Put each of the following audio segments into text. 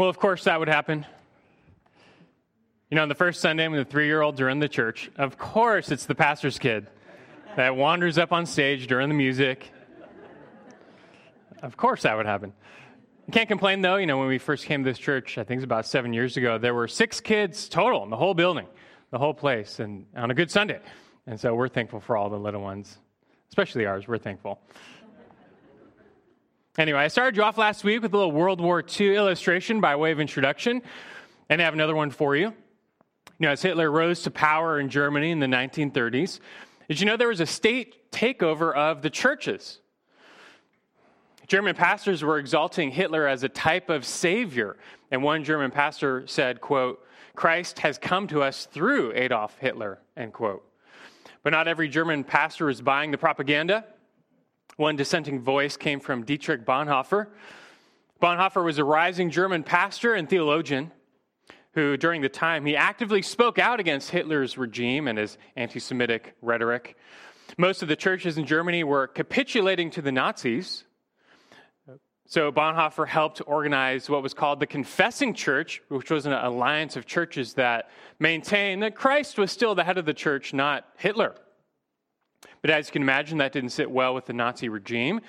Well, of course, that would happen. You know, on the first Sunday when the three year olds are in the church, of course, it's the pastor's kid that wanders up on stage during the music. Of course, that would happen. Can't complain though. You know, when we first came to this church, I think it's about seven years ago, there were six kids total in the whole building, the whole place, and on a good Sunday. And so we're thankful for all the little ones, especially ours. We're thankful. Anyway, I started you off last week with a little World War II illustration by way of introduction, and I have another one for you. You know, as Hitler rose to power in Germany in the 1930s, did you know there was a state takeover of the churches? German pastors were exalting Hitler as a type of savior. And one German pastor said, quote, Christ has come to us through Adolf Hitler, end quote. But not every German pastor was buying the propaganda. One dissenting voice came from Dietrich Bonhoeffer. Bonhoeffer was a rising German pastor and theologian who, during the time, he actively spoke out against Hitler's regime and his anti Semitic rhetoric. Most of the churches in Germany were capitulating to the Nazis, so Bonhoeffer helped organize what was called the Confessing Church, which was an alliance of churches that maintained that Christ was still the head of the church, not Hitler. But as you can imagine, that didn't sit well with the Nazi regime.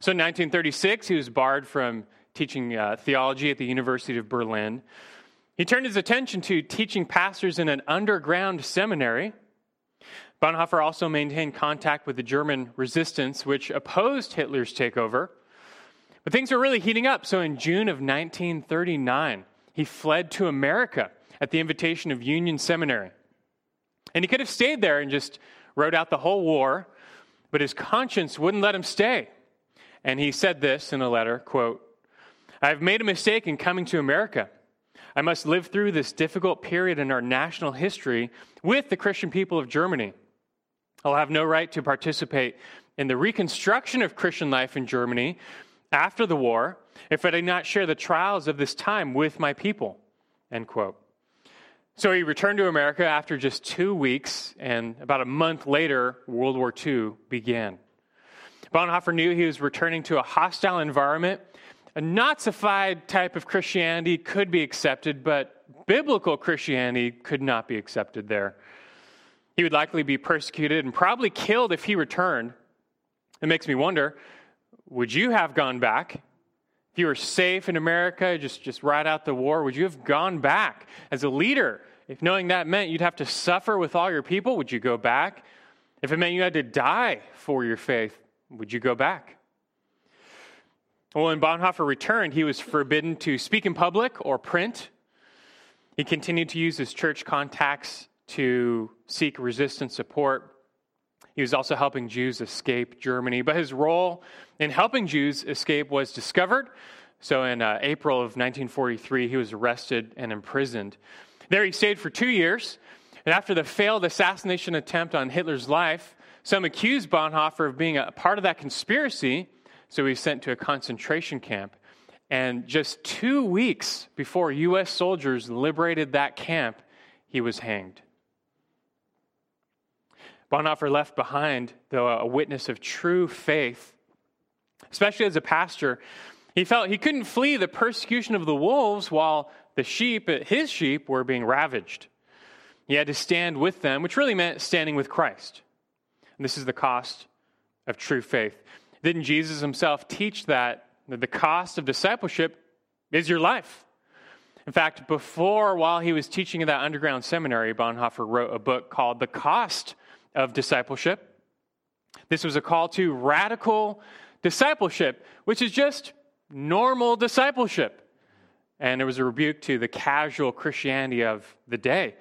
So in 1936, he was barred from teaching uh, theology at the University of Berlin. He turned his attention to teaching pastors in an underground seminary. Bonhoeffer also maintained contact with the German resistance, which opposed Hitler's takeover. But things were really heating up. So in June of 1939, he fled to America at the invitation of Union Seminary. And he could have stayed there and just wrote out the whole war, but his conscience wouldn't let him stay. And he said this in a letter, quote, I have made a mistake in coming to America. I must live through this difficult period in our national history with the Christian people of Germany. I'll have no right to participate in the reconstruction of Christian life in Germany after the war if I did not share the trials of this time with my people. End quote. So he returned to America after just two weeks, and about a month later, World War II began. Bonhoeffer knew he was returning to a hostile environment. A Nazified type of Christianity could be accepted, but biblical Christianity could not be accepted there. He would likely be persecuted and probably killed if he returned. It makes me wonder would you have gone back? If you were safe in America, just, just ride out the war, would you have gone back as a leader? If knowing that meant you'd have to suffer with all your people, would you go back? If it meant you had to die for your faith, would you go back? Well, when Bonhoeffer returned, he was forbidden to speak in public or print. He continued to use his church contacts to seek resistance support he was also helping Jews escape Germany, but his role in helping Jews escape was discovered. So in uh, April of 1943, he was arrested and imprisoned. There he stayed for two years. And after the failed assassination attempt on Hitler's life, some accused Bonhoeffer of being a part of that conspiracy. So he was sent to a concentration camp. And just two weeks before U.S. soldiers liberated that camp, he was hanged. Bonhoeffer left behind, though, a witness of true faith. Especially as a pastor, he felt he couldn't flee the persecution of the wolves while the sheep, his sheep, were being ravaged. He had to stand with them, which really meant standing with Christ. And this is the cost of true faith. Didn't Jesus himself teach that the cost of discipleship is your life? In fact, before, while he was teaching in that underground seminary, Bonhoeffer wrote a book called The Cost of discipleship. This was a call to radical discipleship, which is just normal discipleship. And it was a rebuke to the casual Christianity of the day.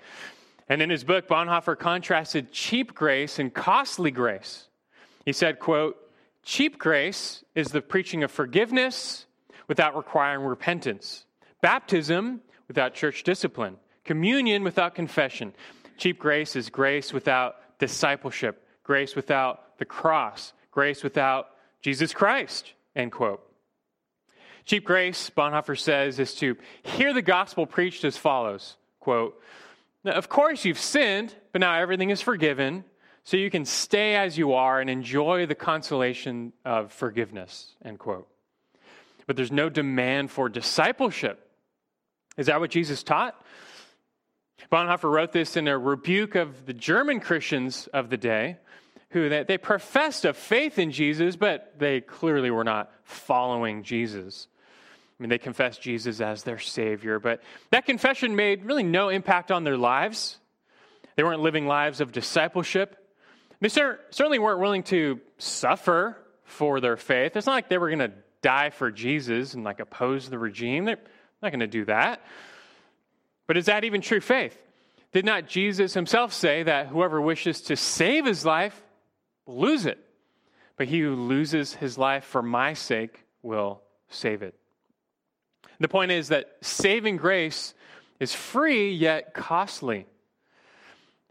And in his book, Bonhoeffer contrasted cheap grace and costly grace. He said, quote, cheap grace is the preaching of forgiveness without requiring repentance, baptism without church discipline, communion without confession. Cheap grace is grace without discipleship, grace without the cross, grace without Jesus Christ, end quote. Cheap grace, Bonhoeffer says, is to hear the gospel preached as follows quote, Of course you've sinned, but now everything is forgiven, so you can stay as you are and enjoy the consolation of forgiveness, end quote. But there's no demand for discipleship. Is that what Jesus taught? Bonhoeffer wrote this in a rebuke of the German Christians of the day, who they, they professed a faith in Jesus, but they clearly were not following Jesus. I mean, they confessed Jesus as their Savior, but that confession made really no impact on their lives. They weren't living lives of discipleship. They certainly weren't willing to suffer for their faith. It's not like they were going to die for Jesus and like oppose the regime. They're not going to do that. But is that even true faith? Did not Jesus himself say that whoever wishes to save his life will lose it, but he who loses his life for my sake will save it? The point is that saving grace is free yet costly.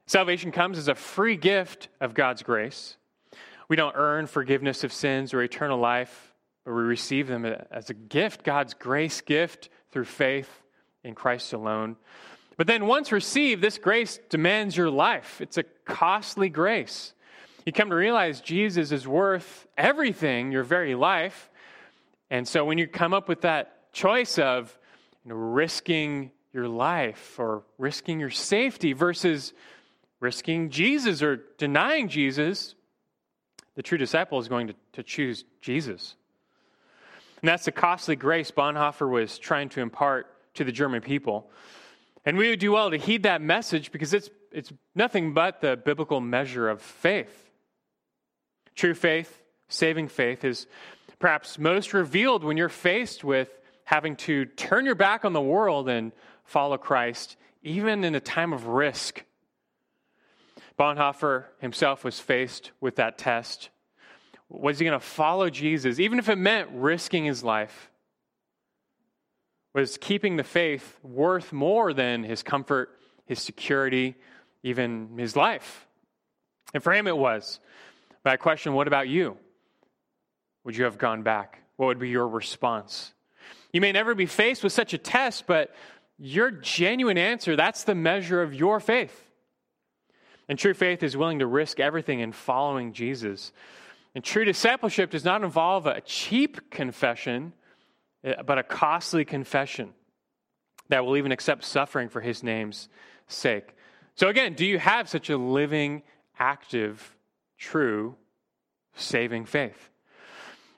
Salvation comes as a free gift of God's grace. We don't earn forgiveness of sins or eternal life, but we receive them as a gift, God's grace gift through faith in Christ alone. But then, once received, this grace demands your life. It's a costly grace. You come to realize Jesus is worth everything, your very life. And so, when you come up with that choice of you know, risking your life or risking your safety versus risking Jesus or denying Jesus, the true disciple is going to, to choose Jesus. And that's the costly grace Bonhoeffer was trying to impart to the German people. And we would do well to heed that message because it's, it's nothing but the biblical measure of faith. True faith, saving faith, is perhaps most revealed when you're faced with having to turn your back on the world and follow Christ, even in a time of risk Bonhoeffer himself was faced with that test. Was he going to follow Jesus, even if it meant risking his life? Was keeping the faith worth more than his comfort, his security, even his life? And for him, it was. But I question what about you? Would you have gone back? What would be your response? You may never be faced with such a test, but your genuine answer, that's the measure of your faith. And true faith is willing to risk everything in following Jesus. And true discipleship does not involve a cheap confession, eh, but a costly confession that will even accept suffering for his name's sake. So, again, do you have such a living, active, true, saving faith?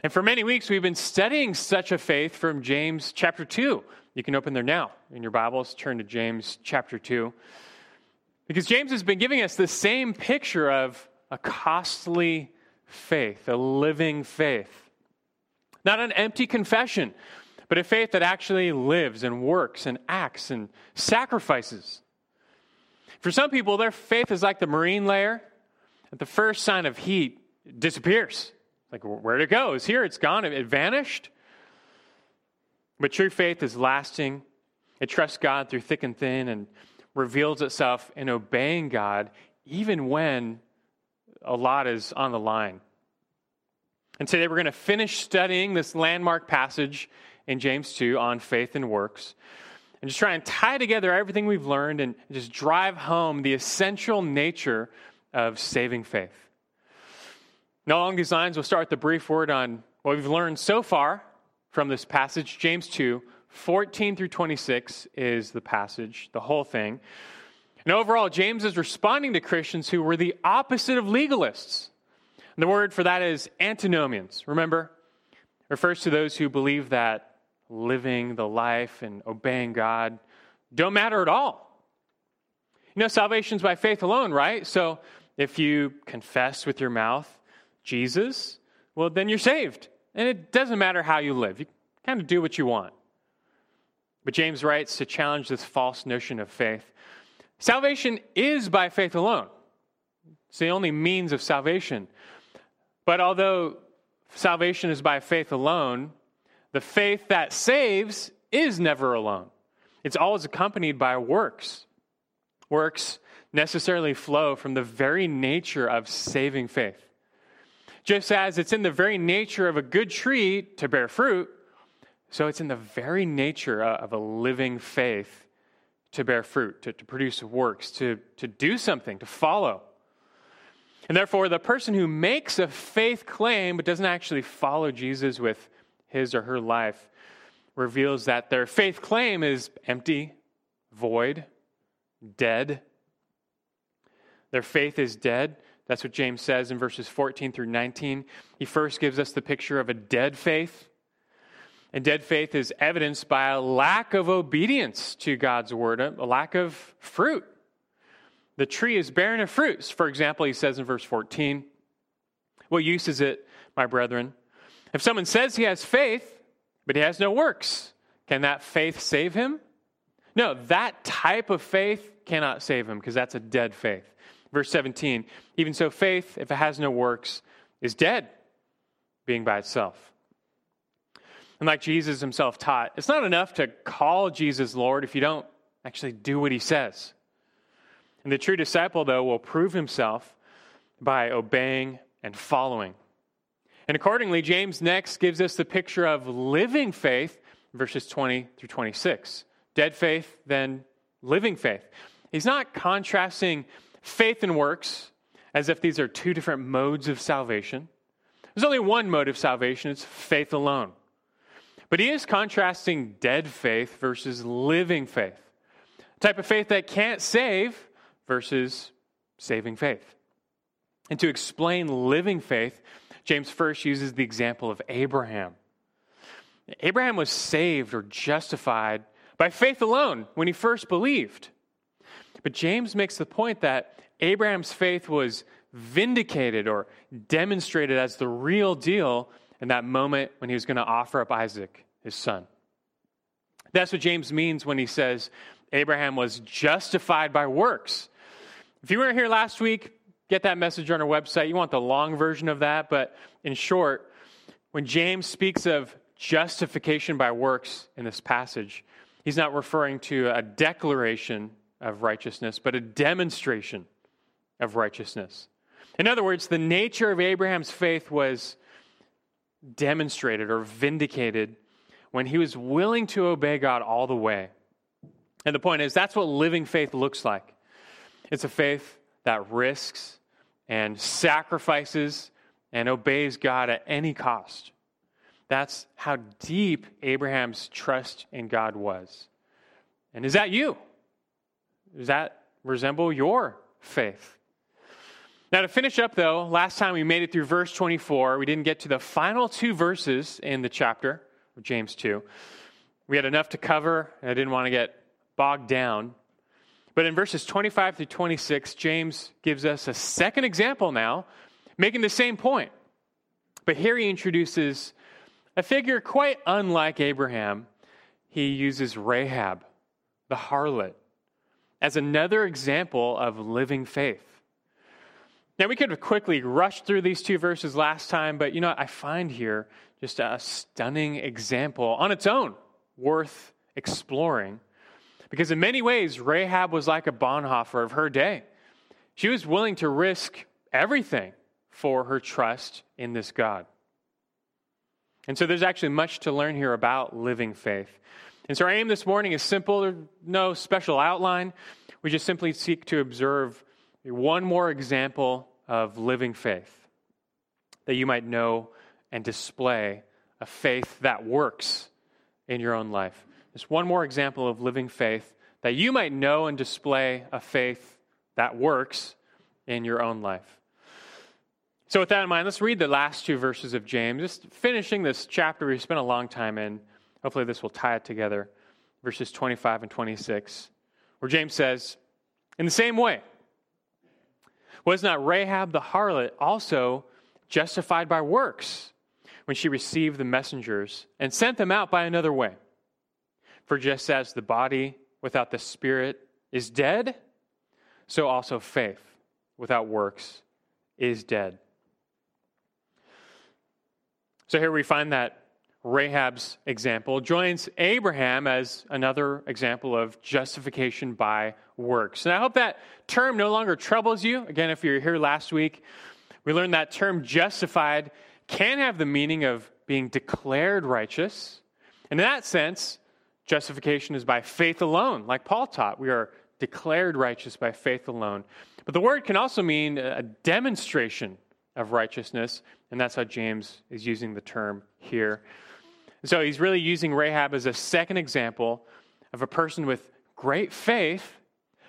And for many weeks, we've been studying such a faith from James chapter 2. You can open there now in your Bibles, turn to James chapter 2. Because James has been giving us the same picture of a costly faith, a living faith. Not an empty confession, but a faith that actually lives and works and acts and sacrifices. For some people, their faith is like the marine layer. At the first sign of heat, disappears. Like, where'd it go? It's here, it's gone, it vanished. But true faith is lasting. It trusts God through thick and thin and reveals itself in obeying God, even when a lot is on the line. And today we're going to finish studying this landmark passage in James 2 on faith and works and just try and tie together everything we've learned and just drive home the essential nature of saving faith. Now, along these lines, we'll start with the brief word on what we've learned so far from this passage, James 2, 14 through 26 is the passage, the whole thing. And overall, James is responding to Christians who were the opposite of legalists. And the word for that is antinomians. Remember? It refers to those who believe that living the life and obeying God don't matter at all. You know, salvation's by faith alone, right? So if you confess with your mouth Jesus, well, then you're saved. And it doesn't matter how you live. You kind of do what you want. But James writes to challenge this false notion of faith. Salvation is by faith alone, it's the only means of salvation. But although salvation is by faith alone, the faith that saves is never alone. It's always accompanied by works. Works necessarily flow from the very nature of saving faith. Just as it's in the very nature of a good tree to bear fruit, so it's in the very nature of a living faith to bear fruit, to, to produce works, to, to do something, to follow. And therefore, the person who makes a faith claim but doesn't actually follow Jesus with his or her life reveals that their faith claim is empty, void, dead. Their faith is dead. That's what James says in verses 14 through 19. He first gives us the picture of a dead faith. And dead faith is evidenced by a lack of obedience to God's word, a lack of fruit. The tree is barren of fruits. For example, he says in verse 14, What use is it, my brethren, if someone says he has faith, but he has no works? Can that faith save him? No, that type of faith cannot save him because that's a dead faith. Verse 17, even so, faith, if it has no works, is dead, being by itself. And like Jesus himself taught, it's not enough to call Jesus Lord if you don't actually do what he says. And the true disciple, though, will prove himself by obeying and following. And accordingly, James next gives us the picture of living faith, verses 20 through 26. Dead faith, then living faith. He's not contrasting faith and works as if these are two different modes of salvation. There's only one mode of salvation it's faith alone. But he is contrasting dead faith versus living faith. A type of faith that can't save versus saving faith. And to explain living faith, James first uses the example of Abraham. Abraham was saved or justified by faith alone when he first believed. But James makes the point that Abraham's faith was vindicated or demonstrated as the real deal in that moment when he was going to offer up Isaac, his son. That's what James means when he says Abraham was justified by works. If you weren't here last week, get that message on our website. You want the long version of that, but in short, when James speaks of justification by works in this passage, he's not referring to a declaration of righteousness, but a demonstration of righteousness. In other words, the nature of Abraham's faith was demonstrated or vindicated when he was willing to obey God all the way. And the point is, that's what living faith looks like. It's a faith that risks and sacrifices and obeys God at any cost. That's how deep Abraham's trust in God was. And is that you? Does that resemble your faith? Now, to finish up, though, last time we made it through verse 24. We didn't get to the final two verses in the chapter of James 2. We had enough to cover, and I didn't want to get bogged down. But in verses 25 through 26, James gives us a second example now, making the same point. But here he introduces a figure quite unlike Abraham. He uses Rahab, the harlot, as another example of living faith. Now, we could have quickly rushed through these two verses last time, but you know, I find here just a stunning example on its own worth exploring because in many ways, Rahab was like a Bonhoeffer of her day. She was willing to risk everything for her trust in this God. And so there's actually much to learn here about living faith. And so our aim this morning is simple, There's no special outline. We just simply seek to observe one more example of living faith that you might know and display a faith that works in your own life. Just one more example of living faith that you might know and display a faith that works in your own life. So, with that in mind, let's read the last two verses of James. Just finishing this chapter we spent a long time in. Hopefully, this will tie it together. Verses 25 and 26, where James says, In the same way, was not Rahab the harlot also justified by works when she received the messengers and sent them out by another way? For just as the body without the Spirit is dead, so also faith without works is dead. So here we find that Rahab's example joins Abraham as another example of justification by works. And I hope that term no longer troubles you. Again, if you were here last week, we learned that term justified can have the meaning of being declared righteous. And in that sense, Justification is by faith alone, like Paul taught. We are declared righteous by faith alone. But the word can also mean a demonstration of righteousness, and that's how James is using the term here. So he's really using Rahab as a second example of a person with great faith.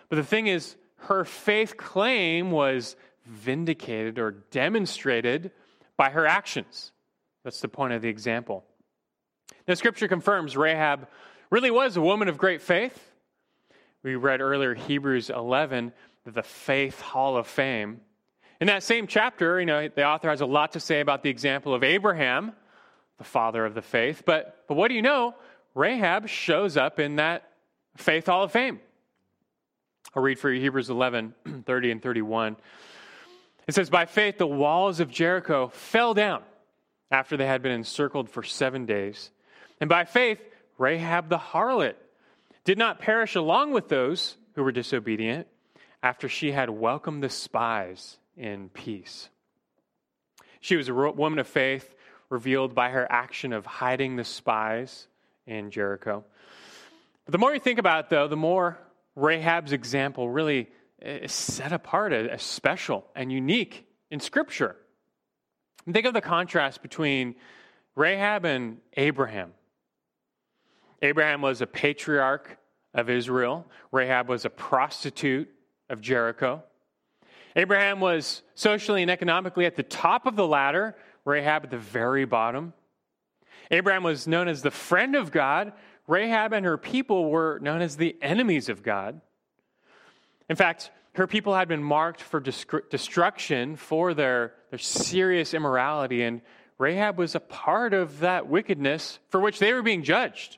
But the thing is, her faith claim was vindicated or demonstrated by her actions. That's the point of the example. Now, scripture confirms Rahab really was a woman of great faith. We read earlier Hebrews 11, the Faith Hall of Fame. In that same chapter, you know, the author has a lot to say about the example of Abraham, the father of the faith. But, but what do you know? Rahab shows up in that Faith Hall of Fame. I'll read for you Hebrews 11, 30 and 31. It says, By faith, the walls of Jericho fell down after they had been encircled for seven days. And by faith, Rahab the harlot did not perish along with those who were disobedient after she had welcomed the spies in peace. She was a woman of faith, revealed by her action of hiding the spies in Jericho. But the more you think about it, though, the more Rahab's example really is set apart as special and unique in Scripture. Think of the contrast between Rahab and Abraham. Abraham was a patriarch of Israel, Rahab was a prostitute of Jericho. Abraham was socially and economically at the top of the ladder, Rahab at the very bottom. Abraham was known as the friend of God. Rahab and her people were known as the enemies of God. In fact, her people had been marked for destruction for their, their serious immorality, and Rahab was a part of that wickedness for which they were being judged.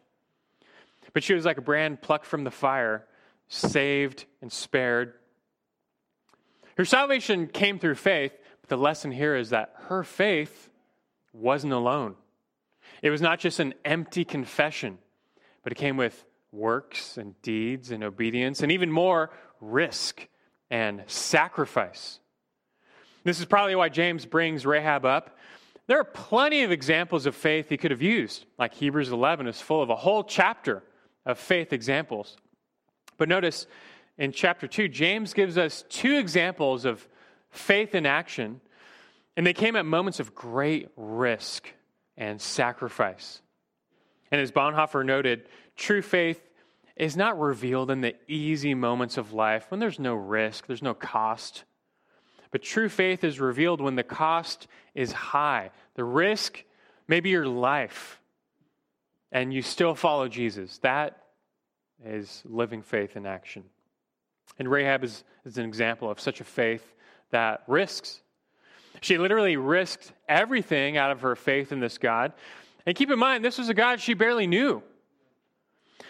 But she was like a brand plucked from the fire, saved and spared. Her salvation came through faith, the lesson here is that her faith wasn't alone. It was not just an empty confession, but it came with works and deeds and obedience, and even more, risk and sacrifice. This is probably why James brings Rahab up. There are plenty of examples of faith he could have used, like Hebrews 11 is full of a whole chapter of faith examples. But notice in chapter 2, James gives us two examples of faith in action, and they came at moments of great risk and sacrifice. And as Bonhoeffer noted, true faith is not revealed in the easy moments of life when there's no risk, there's no cost. But true faith is revealed when the cost is high. The risk may be your life, and you still follow Jesus. That is living faith in action. And Rahab is, is an example of such a faith that risks. She literally risked everything out of her faith in this God. And keep in mind, this was a God she barely knew.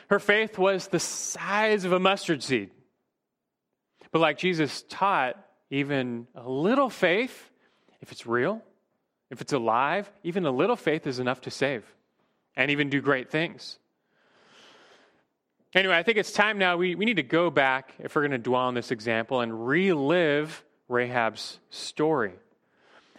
Her faith was the size of a mustard seed. But like Jesus taught, even a little faith, if it's real, if it's alive, even a little faith is enough to save and even do great things. Anyway, I think it's time now. We, we need to go back, if we're going to dwell on this example, and relive Rahab's story.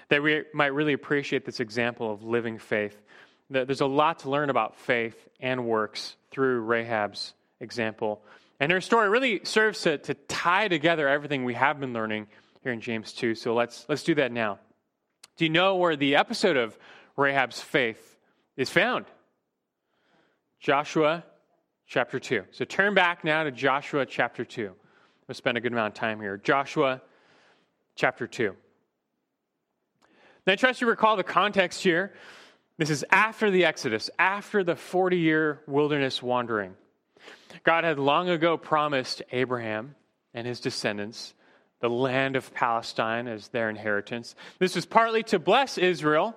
That we might really appreciate this example of living faith. There's a lot to learn about faith and works through Rahab's example. And her story really serves to, to tie together everything we have been learning here in James 2. So let's, let's do that now. Do you know where the episode of Rahab's faith is found? Joshua chapter 2. So turn back now to Joshua chapter 2. We'll spend a good amount of time here. Joshua chapter 2. Now, I trust you recall the context here. This is after the Exodus, after the 40 year wilderness wandering. God had long ago promised Abraham and his descendants the land of Palestine as their inheritance. This was partly to bless Israel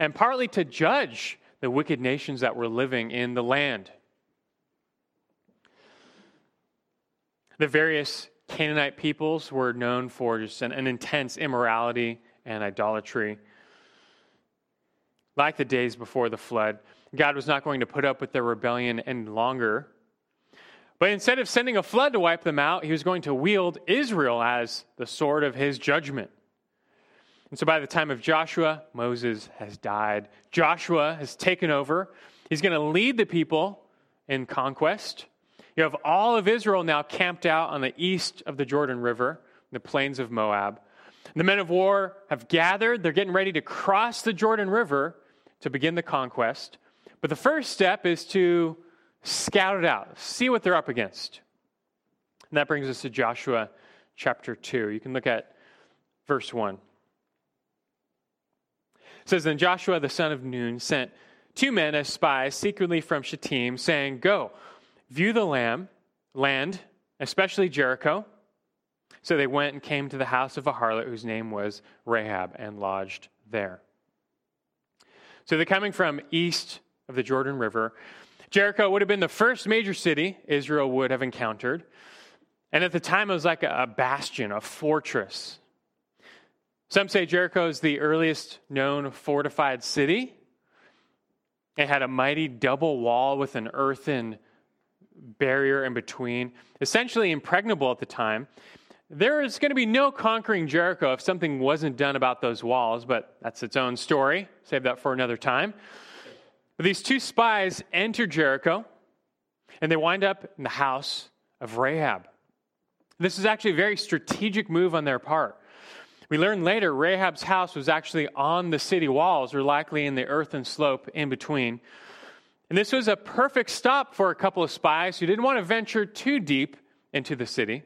and partly to judge the wicked nations that were living in the land. The various Canaanite peoples were known for just an, an intense immorality and idolatry. Like the days before the flood, God was not going to put up with their rebellion any longer. But instead of sending a flood to wipe them out, he was going to wield Israel as the sword of his judgment. And so by the time of Joshua, Moses has died. Joshua has taken over. He's going to lead the people in conquest. You have all of Israel now camped out on the east of the Jordan River, the plains of Moab. The men of war have gathered. They're getting ready to cross the Jordan River to begin the conquest. But the first step is to scout it out, see what they're up against. And that brings us to Joshua chapter 2. You can look at verse 1. It says, Then Joshua the son of Nun sent two men as spies secretly from Shittim, saying, Go, view the lamb, land, especially Jericho. So they went and came to the house of a harlot whose name was Rahab and lodged there. So they're coming from east of the Jordan River. Jericho would have been the first major city Israel would have encountered. And at the time, it was like a bastion, a fortress. Some say Jericho is the earliest known fortified city. It had a mighty double wall with an earthen barrier in between, essentially impregnable at the time. There is going to be no conquering Jericho if something wasn't done about those walls, but that's its own story. Save that for another time. But these two spies enter Jericho, and they wind up in the house of Rahab. This is actually a very strategic move on their part. We learn later Rahab's house was actually on the city walls, or likely in the earthen slope in between. And this was a perfect stop for a couple of spies who didn't want to venture too deep into the city.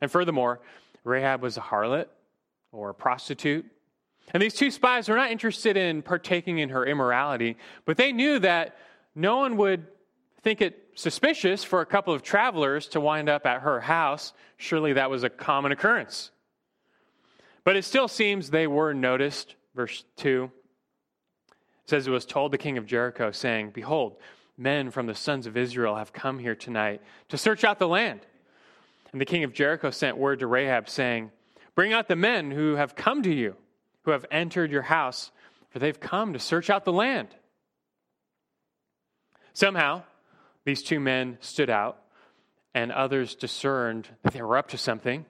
And furthermore, Rahab was a harlot or a prostitute. And these two spies were not interested in partaking in her immorality, but they knew that no one would think it suspicious for a couple of travelers to wind up at her house. Surely that was a common occurrence. But it still seems they were noticed. Verse 2 says it was told the king of Jericho, saying, Behold, men from the sons of Israel have come here tonight to search out the land. And the king of Jericho sent word to Rahab, saying, Bring out the men who have come to you, who have entered your house, for they've come to search out the land. Somehow, these two men stood out, and others discerned that they were up to something.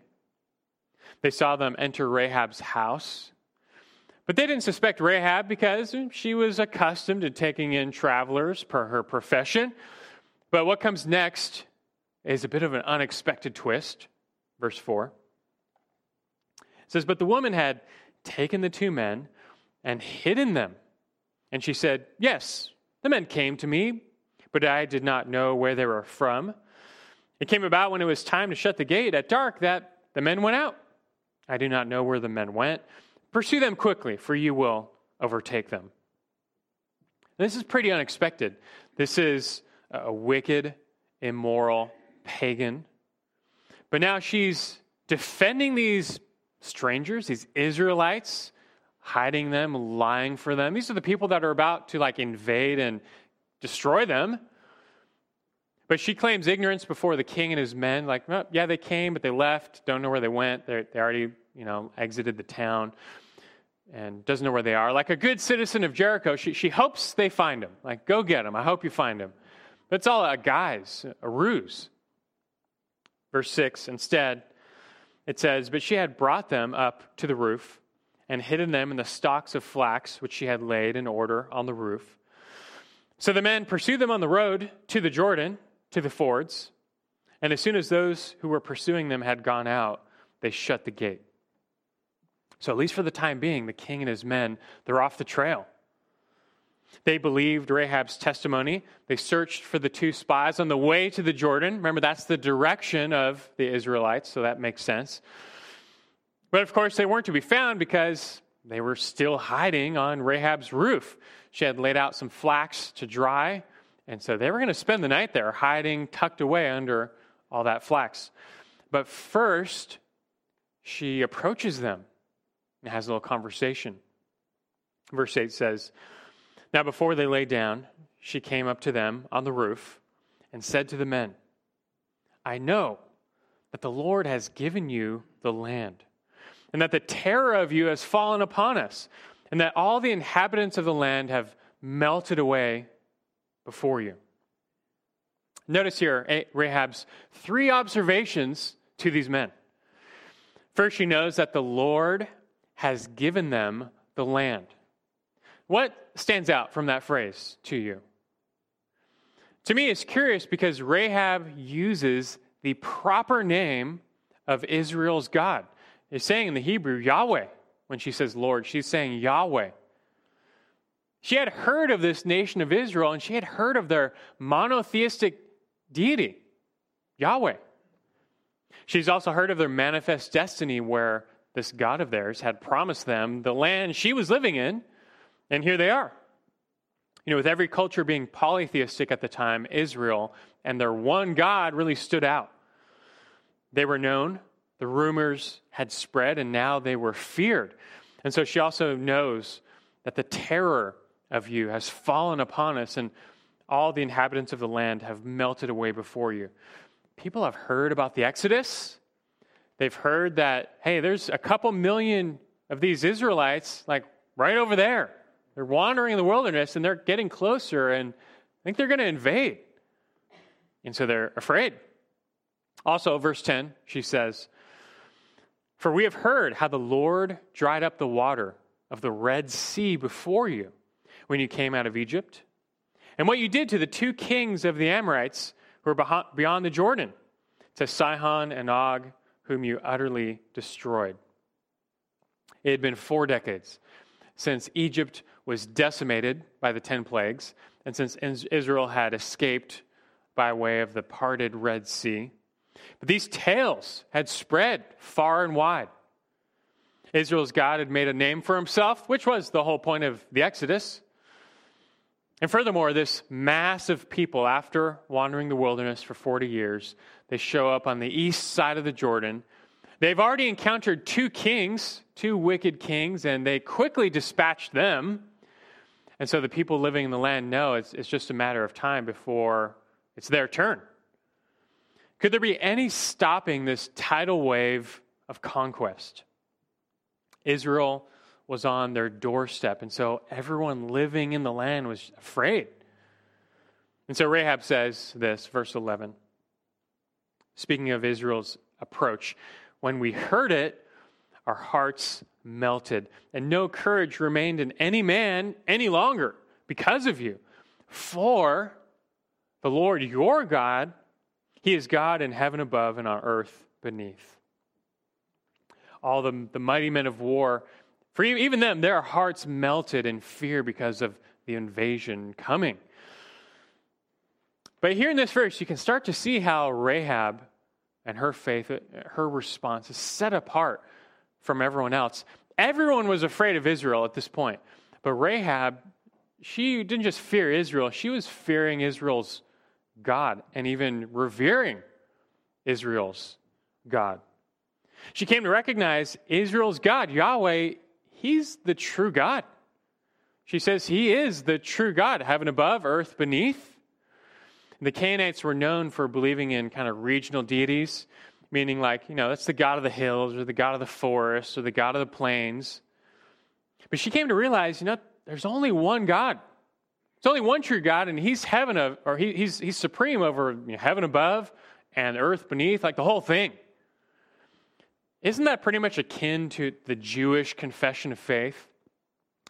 They saw them enter Rahab's house. But they didn't suspect Rahab because she was accustomed to taking in travelers per her profession. But what comes next is a bit of an unexpected twist. Verse 4 it says, But the woman had taken the two men and hidden them. And she said, Yes, the men came to me, but I did not know where they were from. It came about when it was time to shut the gate at dark that the men went out. I do not know where the men went. Pursue them quickly, for you will overtake them. This is pretty unexpected. This is a wicked, immoral pagan. But now she's defending these strangers, these Israelites, hiding them, lying for them. These are the people that are about to like invade and destroy them. But she claims ignorance before the king and his men. Like, well, yeah, they came, but they left. Don't know where they went. They're, they already, you know, exited the town and doesn't know where they are. Like a good citizen of Jericho, she, she hopes they find him. Like, go get him. I hope you find him. But it's all a guise, a ruse. Verse 6 instead, it says, But she had brought them up to the roof and hidden them in the stalks of flax which she had laid in order on the roof. So the men pursued them on the road to the Jordan, to the fords, and as soon as those who were pursuing them had gone out, they shut the gate. So, at least for the time being, the king and his men, they're off the trail. They believed Rahab's testimony. They searched for the two spies on the way to the Jordan. Remember, that's the direction of the Israelites, so that makes sense. But of course, they weren't to be found because they were still hiding on Rahab's roof. She had laid out some flax to dry, and so they were going to spend the night there, hiding, tucked away under all that flax. But first, she approaches them and has a little conversation. Verse 8 says, Now before they lay down, she came up to them on the roof and said to the men, I know that the Lord has given you the land, and that the terror of you has fallen upon us and that all the inhabitants of the land have melted away before you. Notice here eh, Rahab's three observations to these men. First, she knows that the Lord has given them the land. What stands out from that phrase to you? To me, it's curious because Rahab uses the proper name of Israel's God. It's saying in the Hebrew, Yahweh when she says Lord, she's saying Yahweh. She had heard of this nation of Israel and she had heard of their monotheistic deity, Yahweh. She's also heard of their manifest destiny where this God of theirs had promised them the land she was living in, and here they are. You know, with every culture being polytheistic at the time, Israel and their one God really stood out. They were known, the rumors had spread, and now they were feared. And so she also knows that the terror of you has fallen upon us, and all the inhabitants of the land have melted away before you. People have heard about the Exodus. They've heard that, hey, there's a couple million of these Israelites, like right over there. They're wandering in the wilderness and they're getting closer, and I think they're going to invade. And so they're afraid. Also, verse 10, she says, For we have heard how the Lord dried up the water of the Red Sea before you when you came out of Egypt, and what you did to the two kings of the Amorites who were beyond the Jordan, to Sihon and Og, whom you utterly destroyed. It had been four decades since Egypt was decimated by the ten plagues, and since Israel had escaped by way of the parted Red Sea. But these tales had spread far and wide. Israel's God had made a name for himself, which was the whole point of the Exodus. And furthermore, this mass of people, after wandering the wilderness for 40 years, they show up on the east side of the Jordan. They've already encountered two kings, two wicked kings, and they quickly dispatched them. And so the people living in the land know it's, it's just a matter of time before it's their turn. Could there be any stopping this tidal wave of conquest? Israel was on their doorstep. And so everyone living in the land was afraid. And so Rahab says this, verse 11, speaking of Israel's approach when we heard it, our hearts melted, and no courage remained in any man any longer because of you. For the Lord your God, He is God in heaven above and on earth beneath. All the, the mighty men of war for even them, their hearts melted in fear because of the invasion coming. But here in this verse, you can start to see how Rahab and her faith, her response is set apart from everyone else. Everyone was afraid of Israel at this point. But Rahab, she didn't just fear Israel, she was fearing Israel's God and even revering Israel's God. She came to recognize Israel's God, Yahweh, He's the true God. She says He is the true God, heaven above, earth beneath. The Canaanites were known for believing in kind of regional deities, meaning like, you know, that's the God of the hills or the God of the forests or the God of the plains. But she came to realize, you know, there's only one God. There's only one true God, and He's heaven of, or he, He's He's supreme over you know, heaven above and earth beneath, like the whole thing. Isn't that pretty much akin to the Jewish confession of faith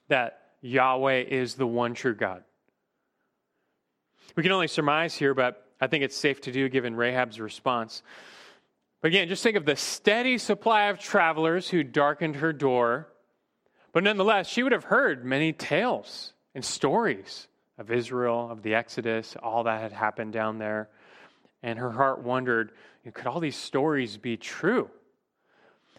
that Yahweh is the one true God? We can only surmise here, but I think it's safe to do given Rahab's response. But again, just think of the steady supply of travelers who darkened her door. But nonetheless, she would have heard many tales and stories of Israel, of the Exodus, all that had happened down there. And her heart wondered could all these stories be true?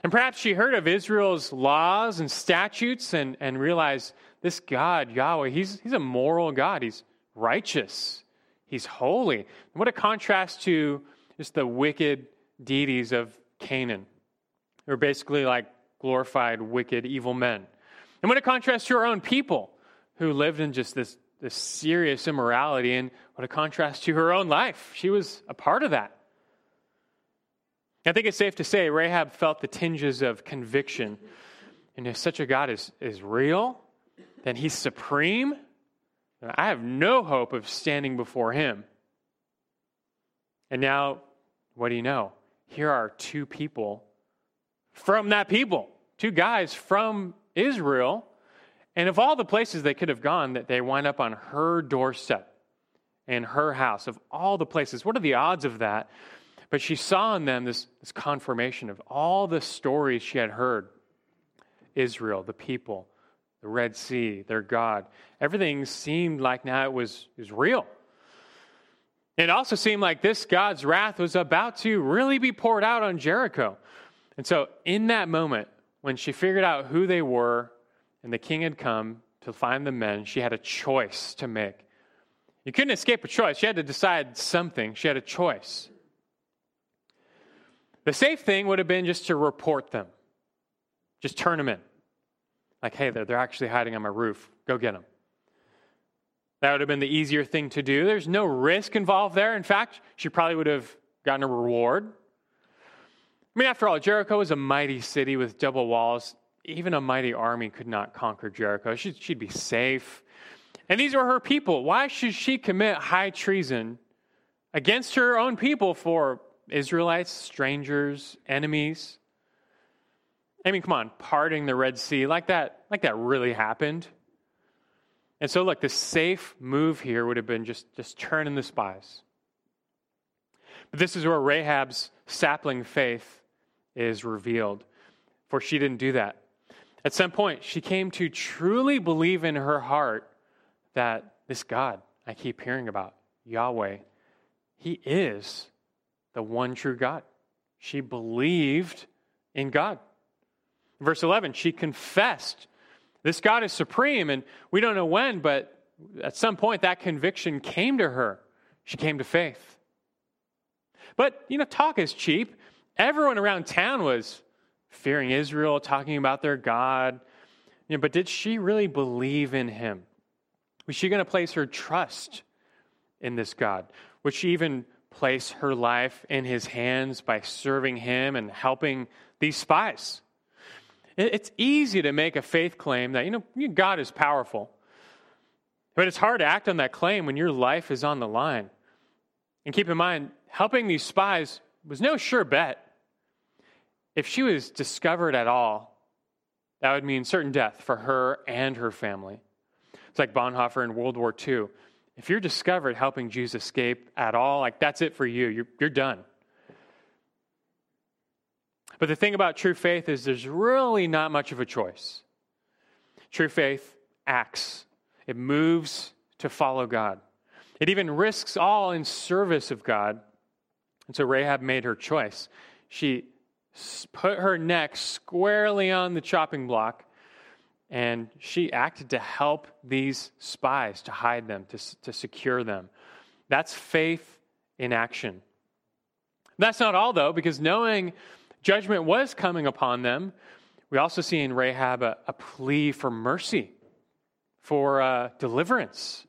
And perhaps she heard of Israel's laws and statutes and, and realized this God, Yahweh, he's, he's a moral God. He's righteous. He's holy. And what a contrast to just the wicked deities of Canaan. They're basically like glorified, wicked, evil men. And what a contrast to our own people who lived in just this, this serious immorality. And what a contrast to her own life. She was a part of that. I think it's safe to say Rahab felt the tinges of conviction. And if such a God is, is real, then he's supreme. I have no hope of standing before him. And now, what do you know? Here are two people from that people, two guys from Israel. And of all the places they could have gone, that they wind up on her doorstep in her house. Of all the places, what are the odds of that? But she saw in them this, this confirmation of all the stories she had heard Israel, the people, the Red Sea, their God. Everything seemed like now it was, it was real. It also seemed like this God's wrath was about to really be poured out on Jericho. And so, in that moment, when she figured out who they were and the king had come to find the men, she had a choice to make. You couldn't escape a choice. She had to decide something. She had a choice. The safe thing would have been just to report them, just turn them in. Like, hey, they're, they're actually hiding on my roof. Go get them. That would have been the easier thing to do. There's no risk involved there. In fact, she probably would have gotten a reward. I mean, after all, Jericho was a mighty city with double walls. Even a mighty army could not conquer Jericho. She'd, she'd be safe. And these were her people. Why should she commit high treason against her own people for Israelites, strangers, enemies? I mean, come on, parting the Red Sea like that, like that really happened. And so, look, the safe move here would have been just, just turning the spies. But this is where Rahab's sapling faith is revealed, for she didn't do that. At some point, she came to truly believe in her heart that this God I keep hearing about, Yahweh, He is the one true God. She believed in God. Verse 11, she confessed this God is supreme, and we don't know when, but at some point that conviction came to her. She came to faith. But, you know, talk is cheap. Everyone around town was fearing Israel, talking about their God. You know, but did she really believe in him? Was she going to place her trust in this God? Would she even place her life in his hands by serving him and helping these spies? It's easy to make a faith claim that, you know, God is powerful. But it's hard to act on that claim when your life is on the line. And keep in mind, helping these spies was no sure bet. If she was discovered at all, that would mean certain death for her and her family. It's like Bonhoeffer in World War II. If you're discovered helping Jews escape at all, like that's it for you. You're, you're done. But the thing about true faith is there's really not much of a choice. True faith acts, it moves to follow God. It even risks all in service of God. And so Rahab made her choice. She put her neck squarely on the chopping block and she acted to help these spies, to hide them, to, to secure them. That's faith in action. That's not all, though, because knowing judgment was coming upon them, we also see in Rahab a, a plea for mercy, for uh, deliverance.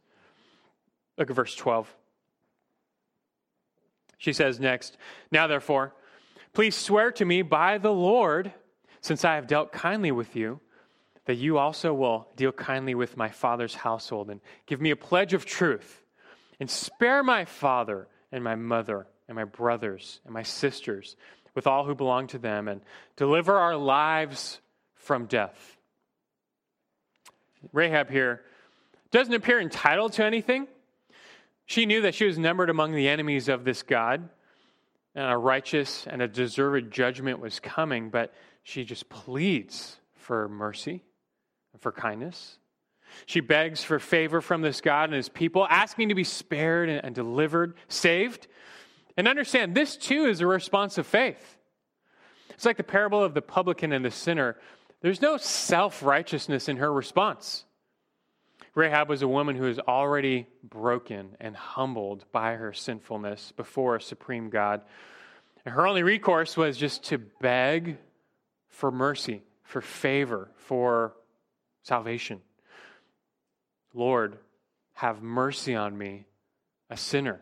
Look at verse 12. She says next, Now therefore, please swear to me by the Lord, since I have dealt kindly with you that you also will deal kindly with my father's household and give me a pledge of truth and spare my father and my mother and my brothers and my sisters with all who belong to them and deliver our lives from death. Rahab here doesn't appear entitled to anything. She knew that she was numbered among the enemies of this God, and a righteous and a deserved judgment was coming, but she just pleads for mercy for kindness. She begs for favor from this God and his people, asking to be spared and, delivered, saved. And understand, this too is a response of faith. It's like the parable of the publican and the sinner. There's no self righteousness in her response. Rahab was a woman who was already broken and humbled by her sinfulness before a supreme God. And her only recourse was just to beg for mercy, for favor, for salvation. Lord, have mercy on me, a sinner.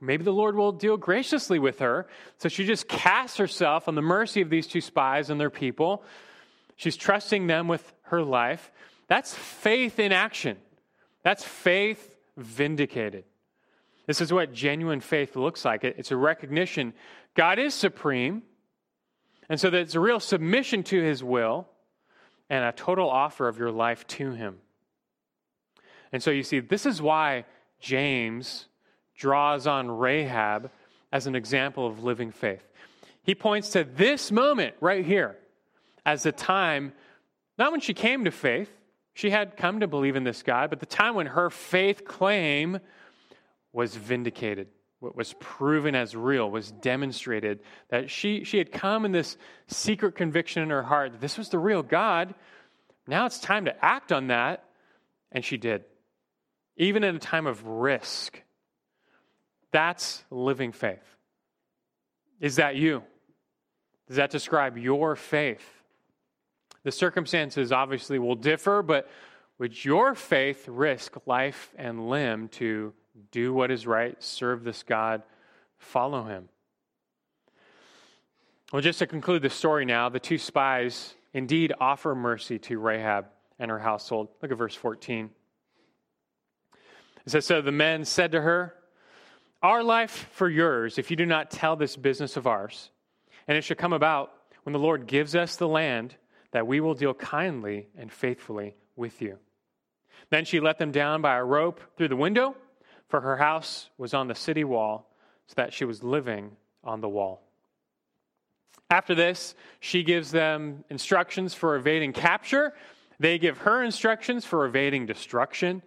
Maybe the Lord will deal graciously with her. So she just casts herself on the mercy of these two spies and their people. She's trusting them with her life. That's faith in action. That's faith vindicated. This is what genuine faith looks like. It's a recognition God is supreme, and so it's a real submission to his will and a total offer of your life to Him. And so you see, this is why James draws on Rahab as an example of living faith. He points to this moment right here as the time Not when she came to faith. She had come to believe in this God, but the time when her faith claim was vindicated, was proven as real, was demonstrated that she, she had come in this secret conviction in her heart that this was the real God. Now it's time to act on that, and she did. Even in a time of risk. That's living faith. Is that you? Does that describe your faith? The circumstances obviously will differ, but would your faith risk life and limb to do what is right, serve this God, follow him? Well, just to conclude the story now, the two spies indeed offer mercy to Rahab and her household. Look at verse 14. It says, So the men said to her, Our life for yours, if you do not tell this business of ours. And it shall come about when the Lord gives us the land that we will deal kindly and faithfully with you. Then she let them down by a rope through the window, for her house was on the city wall, so that she was living on the wall. After this, she gives them instructions for evading capture. They give her instructions for evading destruction.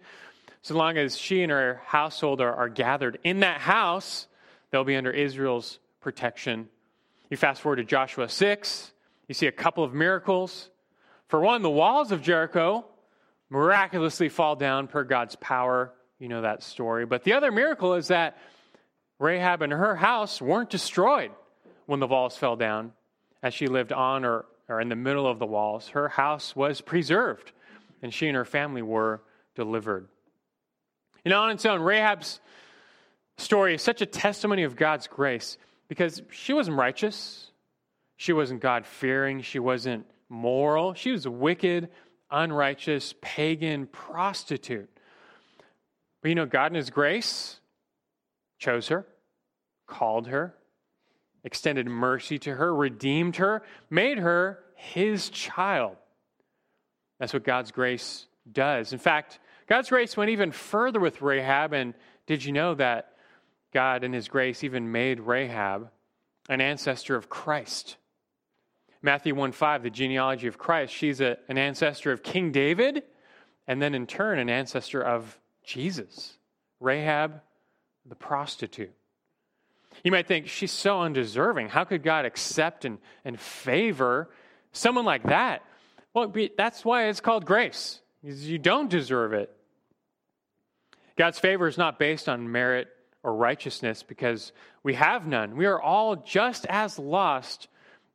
So long as she and her household are, are gathered in that house, they'll be under Israel's protection. You fast forward to Joshua 6, you see a couple of miracles. For one, the walls of Jericho miraculously fall down per God's power. You know that story. But the other miracle is that Rahab and her house weren't destroyed when the walls fell down as she lived on or, or in the middle of the walls. Her house was preserved, and she and her family were delivered. Know, on its own, Rahab's story is such a testimony of God's grace because she wasn't righteous. She wasn't God fearing. She wasn't moral. She was a wicked, unrighteous, pagan prostitute. But you know, God in His grace chose her, called her, extended mercy to her, redeemed her, made her His child. That's what God's grace does. In fact, God's grace went even further with Rahab, and did you know that God, in His grace, even made Rahab an ancestor of Christ? Matthew 1 5, the genealogy of Christ, she's a, an ancestor of King David, and then in turn, an ancestor of Jesus, Rahab the prostitute. You might think she's so undeserving. How could God accept and, and favor someone like that? Well, that's why it's called grace. You don't deserve it. God's favor is not based on merit or righteousness because we have none. We are all just as lost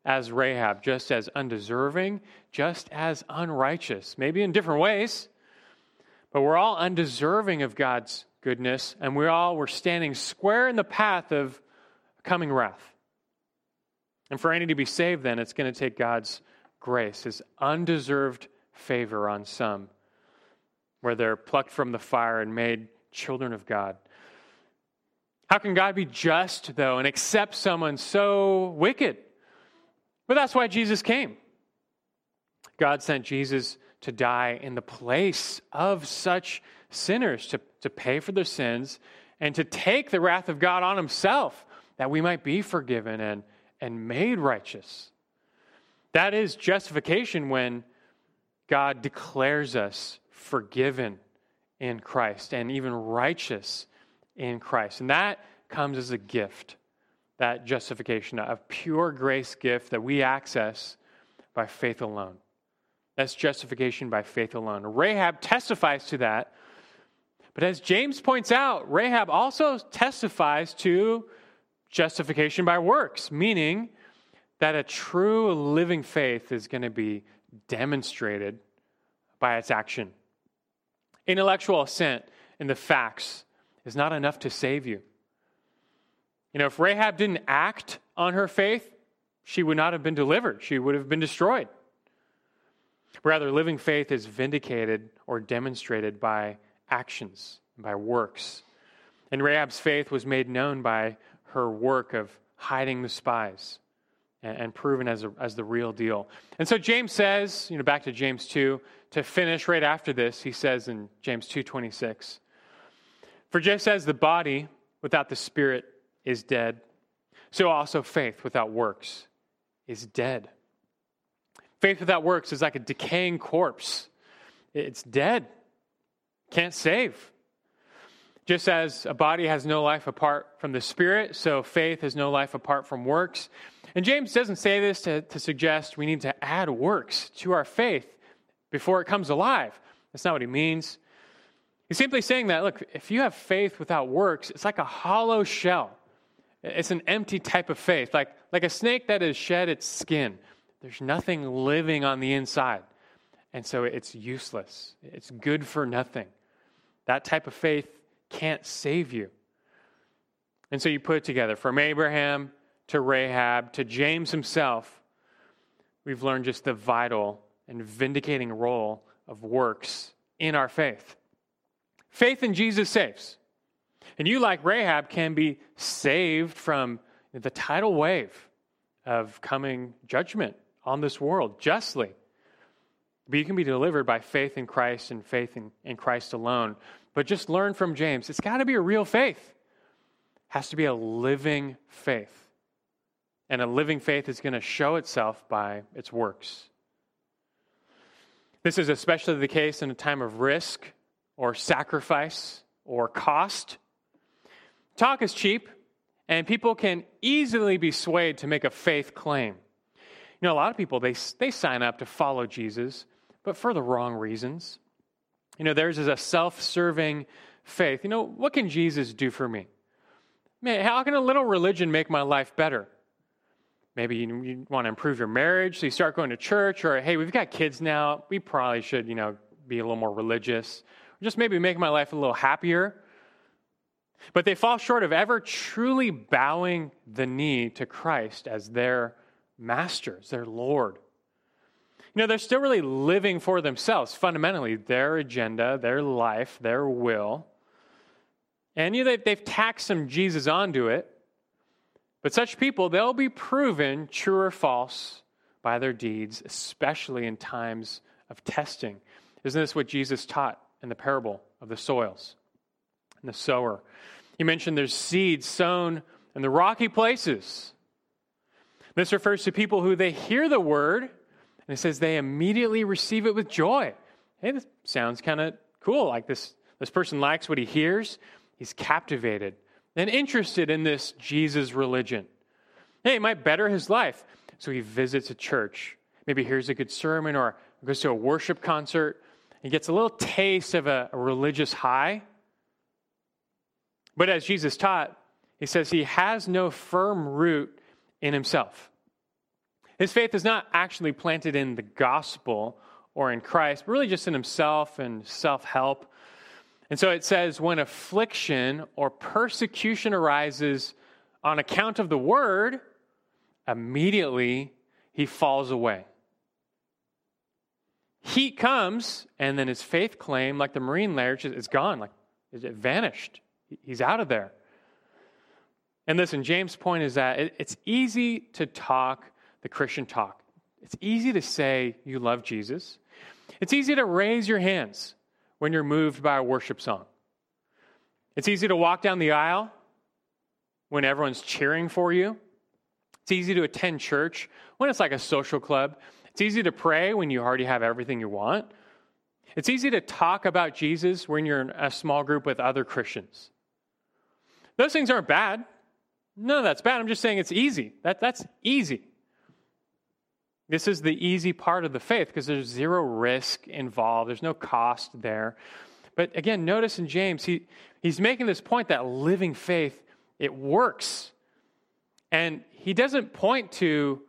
as Rahab, just as undeserving, just as unrighteous, maybe in different ways, but we're all undeserving of God's goodness, and we all were standing square in the path of coming wrath. And for any to be saved, then, it's going to take God's grace, his undeserved favor on some where they're plucked from the fire and made children of God. How can God be just, though, and accept someone so wicked? But that's why Jesus came. God sent Jesus to die in the place of such sinners, to, to pay for their sins, and to take the wrath of God on himself, that we might be forgiven and, and made righteous. That is justification when God declares us forgiven in Christ and even righteous in Christ. And that comes as a gift, that justification, a pure grace gift that we access by faith alone. That's justification by faith alone. Rahab testifies to that. But as James points out, Rahab also testifies to justification by works, meaning that a true living faith is going to be demonstrated by its action. Intellectual assent in the facts is not enough to save you. You know, if Rahab didn't act on her faith, she would not have been delivered, she would have been destroyed. Rather, living faith is vindicated or demonstrated by actions, by works. And Rahab's faith was made known by her work of hiding the spies and, proven as, a, as the real deal. And so James says, you know, back to James 2, to finish right after this, he says in James 2:26, "For just as the body without the spirit is dead, so also faith without works is dead." Faith without works is like a decaying corpse, it's dead, can't save. Just as a body has no life apart from the spirit, so faith has no life apart from works. And James doesn't say this to, to suggest we need to add works to our faith before it comes alive. That's not what he means. He's simply saying that, look, if you have faith without works, it's like a hollow shell. It's an empty type of faith, like, like a snake that has shed its skin. There's nothing living on the inside. And so it's useless. It's good for nothing. That type of faith can't save you. And so you put it together from Abraham to Rahab to James himself, we've learned just the vital and vindicating role of works in our faith. Faith in Jesus saves. And you, like Rahab, can be saved from the tidal wave of coming judgment on this world justly. But you can be delivered by faith in Christ and faith in, in Christ alone. But just learn from James it's got to be a real faith, it has to be a living faith. And a living faith is going to show itself by its works. This is especially the case in a time of risk or sacrifice or cost. Talk is cheap, and people can easily be swayed to make a faith claim. You know, a lot of people, they, they sign up to follow Jesus, but for the wrong reasons. You know, theirs is a self serving faith. You know, what can Jesus do for me? Man, how can a little religion make my life better? Maybe you, you want to improve your marriage, so you start going to church, or hey, we've got kids now, we probably should, you know, be a little more religious, or just maybe make my life a little happier. But they fall short of ever truly bowing the knee to Christ as their masters, their Lord. You know, they're still really living for themselves, fundamentally, their agenda, their life, their will. And you know, they've tacked some Jesus onto it. But such people, they'll be proven true or false by their deeds, especially in times of testing. Isn't this what Jesus taught in the parable of the soils and the sower? He mentioned there's seeds sown in the rocky places. This refers to people who they hear the word, and it says they immediately receive it with joy. Hey, this sounds kind of cool. Like this, this person likes what he hears, he's captivated and interested in this Jesus religion. Hey, it might better his life. So he visits a church, maybe hears a good sermon or goes to a worship concert and gets a little taste of a, a religious high. But as Jesus taught, he says he has no firm root in himself. His faith is not actually planted in the gospel or in Christ, but really just in himself and self help. And so it says when affliction or persecution arises on account of the word, immediately he falls away. Heat comes, and then his faith claim, like the marine layer, is gone, like it vanished. He's out of there. And listen, James' point is that it's easy to talk the Christian talk. It's easy to say you love Jesus. It's easy to raise your hands when you're moved by a worship song. It's easy to walk down the aisle when everyone's cheering for you. It's easy to attend church when it's like a social club. It's easy to pray when you already have everything you want. It's easy to talk about Jesus when you're in a small group with other Christians. Those things aren't bad. No, that's bad. I'm just saying it's easy. That, that's easy. This is the easy part of the faith because there's zero risk involved, there's no cost there. But again, notice in James, he, he's making this point that living faith, it works. And he doesn't point to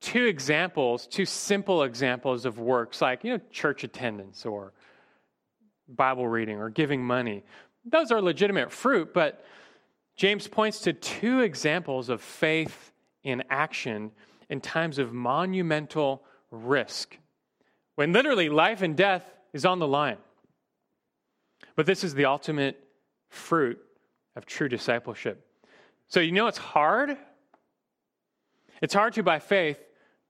two examples, two simple examples of works like, you know, church attendance or Bible reading or giving money. Those are legitimate fruit, but James points to two examples of faith in action in times of monumental risk, when literally life and death is on the line. But this is the ultimate fruit of true discipleship. So, you know it's hard? It's hard to, by faith,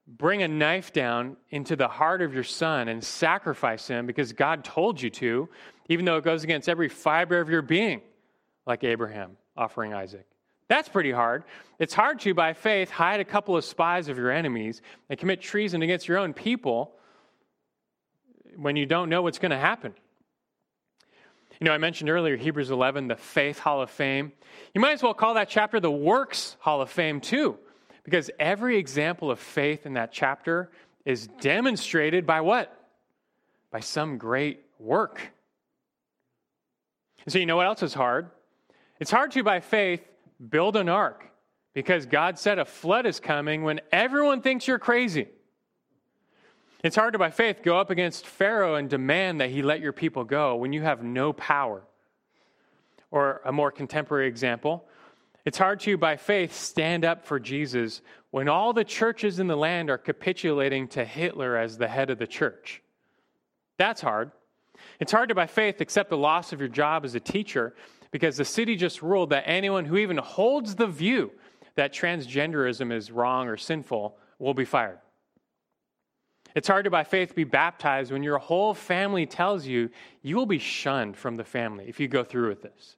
bring a knife down into the heart of your son and sacrifice him because God told you to, even though it goes against every fiber of your being, like Abraham offering Isaac. That's pretty hard. It's hard to, by faith, hide a couple of spies of your enemies and commit treason against your own people when you don't know what's going to happen. You know, I mentioned earlier Hebrews 11, the Faith Hall of Fame. You might as well call that chapter the Works Hall of Fame, too, because every example of faith in that chapter is demonstrated by what? By some great work. And so, you know what else is hard? It's hard to, by faith, build an ark because God said a flood is coming when everyone thinks you're crazy. It's hard to, by faith, go up against Pharaoh and demand that he let your people go when you have no power. Or a more contemporary example, it's hard to, by faith, stand up for Jesus when all the churches in the land are capitulating to Hitler as the head of the church. That's hard. It's hard to, by faith, accept the loss of your job as a teacher because the city just ruled that anyone who even holds the view that transgenderism is wrong or sinful will be fired. It's hard to, by faith, be baptized when your whole family tells you you will be shunned from the family if you go through with this.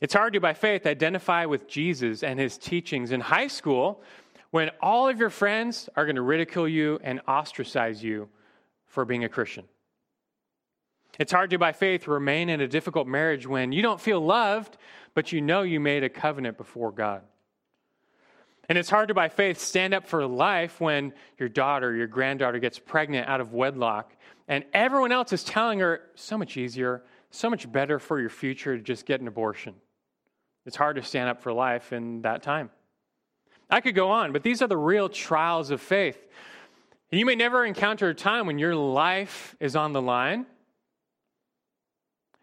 It's hard to, by faith, identify with Jesus and his teachings in high school when all of your friends are going to ridicule you and ostracize you for being a Christian. It's hard to, by faith, remain in a difficult marriage when you don't feel loved, but you know you made a covenant before God. And it's hard to, by faith, stand up for life when your daughter, your granddaughter gets pregnant out of wedlock, and everyone else is telling her so much easier, so much better for your future to just get an abortion. It's hard to stand up for life in that time. I could go on, but these are the real trials of faith. And you may never encounter a time when your life is on the line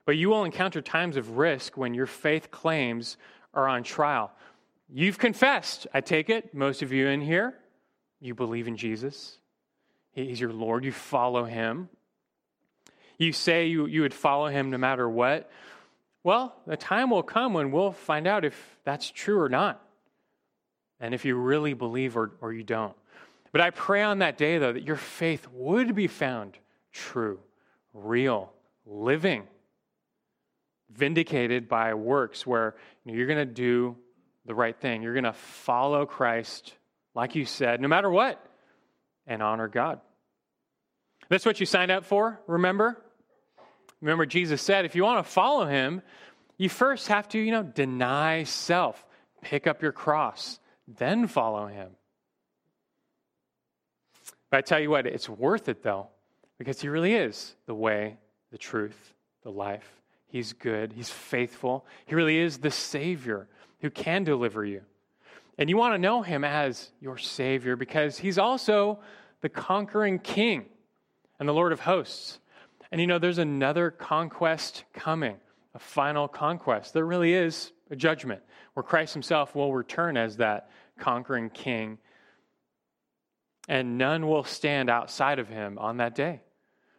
but you will encounter times of risk when your faith claims are on trial. You've confessed, I take it, most of you in here, you believe in Jesus. He's your Lord. You follow him. You say you, you would follow him no matter what. Well, the time will come when we'll find out if that's true or not, and if you really believe or, or you don't. But I pray on that day, though, that your faith would be found true, real, living vindicated by works where you know, you're going to do the right thing. You're going to follow Christ, like you said, no matter what, and honor God. That's what you signed up for, remember? Remember, Jesus said if you want to follow him, you first have to, you know, deny self, pick up your cross, then follow him. But I tell you what, it's worth it though, because he really is the way, the truth, the life. He's good. He's faithful. He really is the Savior who can deliver you. And you want to know him as your Savior because he's also the conquering King and the Lord of hosts. And you know, there's another conquest coming, a final conquest. There really is a judgment where Christ himself will return as that conquering King. And none will stand outside of him on that day.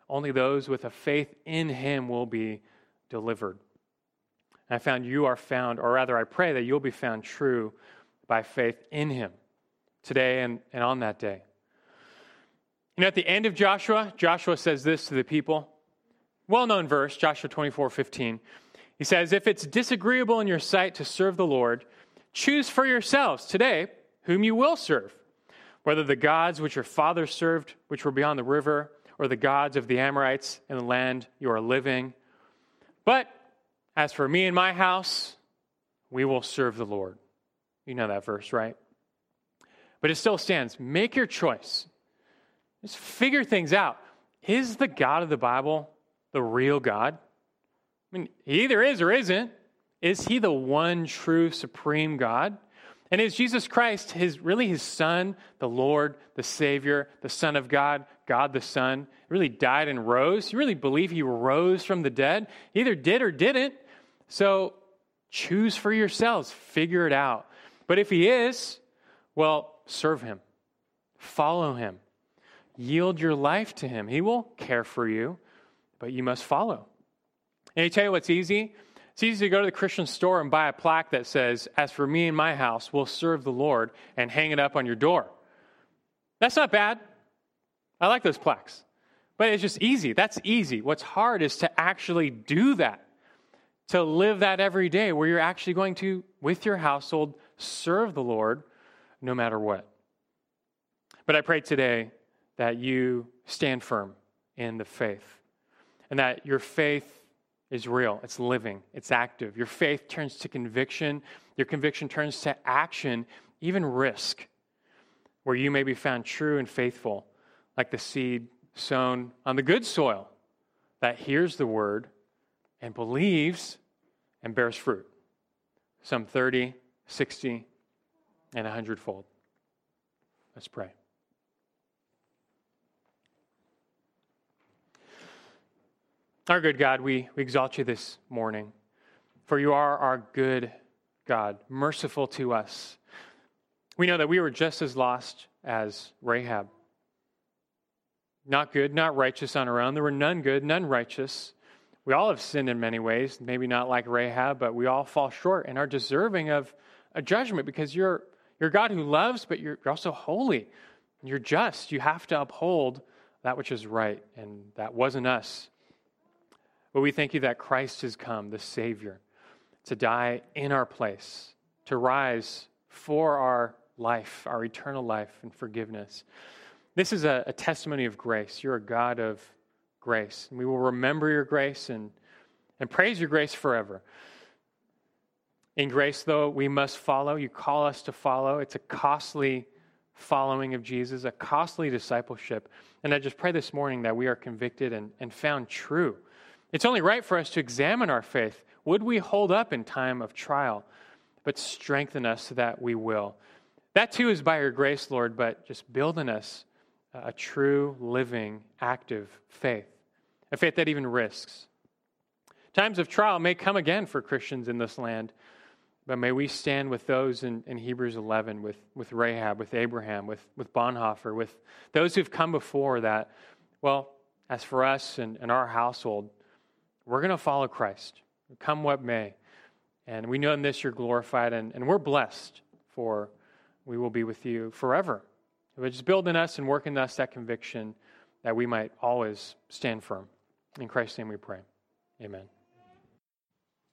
Only those with a faith in him will be delivered. And I found you are found, or rather, I pray that you'll be found true by faith in him today and, and on that day. Know, at the end of Joshua, Joshua says this to the people. Well known verse, Joshua 24 15. He says, If it's disagreeable in your sight to serve the Lord, choose for yourselves today whom you will serve, whether the gods which your fathers served, which were beyond the river, or the gods of the Amorites in the land you are living but as for me and my house, we will serve the Lord. You know that verse, right? But it still stands. Make your choice. Just figure things out. Is the God of the Bible the real God? I mean, he either is or isn't. Is he the one true supreme God? And is Jesus Christ his really his son, the Lord, the Savior, the Son of God, God the Son, really died and rose? You really believe he rose from the dead? He either did or didn't. So choose for yourselves, figure it out. But if he is, well, serve him. Follow him. Yield your life to him. He will care for you, but you must follow. And I tell you what's easy? It's easy to go to the Christian store and buy a plaque that says, As for me and my house, we'll serve the Lord, and hang it up on your door. That's not bad. I like those plaques. But it's just easy. That's easy. What's hard is to actually do that, to live that every day where you're actually going to, with your household, serve the Lord no matter what. But I pray today that you stand firm in the faith and that your faith is real, it's living, it's active. Your faith turns to conviction, your conviction turns to action, even risk, where you may be found true and faithful, like the seed sown on the good soil that hears the word and believes and bears fruit. Some 30, 60, and 100 fold. Let's pray. Our good God, we, we exalt you this morning, for you are our good God, merciful to us. We know that we were just as lost as Rahab. Not good, not righteous on our own. There were none good, none righteous. We all have sinned in many ways, maybe not like Rahab, but we all fall short and are deserving of a judgment because you're, you're God who loves, but you're, you're also holy. You're just. You have to uphold that which is right, and that wasn't us. But we thank you that Christ has come, the Savior, to die in our place, to rise for our life, our eternal life and forgiveness. This is a, a testimony of grace. You're a God of grace. And we will remember your grace and, and praise your grace forever. In grace, though, we must follow. You call us to follow. It's a costly following of Jesus, a costly discipleship. And I just pray this morning that we are convicted and, and found true it's only right for us to examine our faith. Would we hold up in time of trial? But strengthen us so that we will. That too is by your grace, Lord, but just build in us a true, living, active faith, a faith that even risks. Times of trial may come again for Christians in this land, but may we stand with those in, in Hebrews 11, with, with Rahab, with Abraham, with, with Bonhoeffer, with those who've come before that, well, as for us and, and our household, we're going to follow Christ, come what may. And we know in this you're glorified, and, and we're blessed, for we will be with you forever. But just build in us and work in us that conviction that we might always stand firm. In Christ's name we pray. Amen.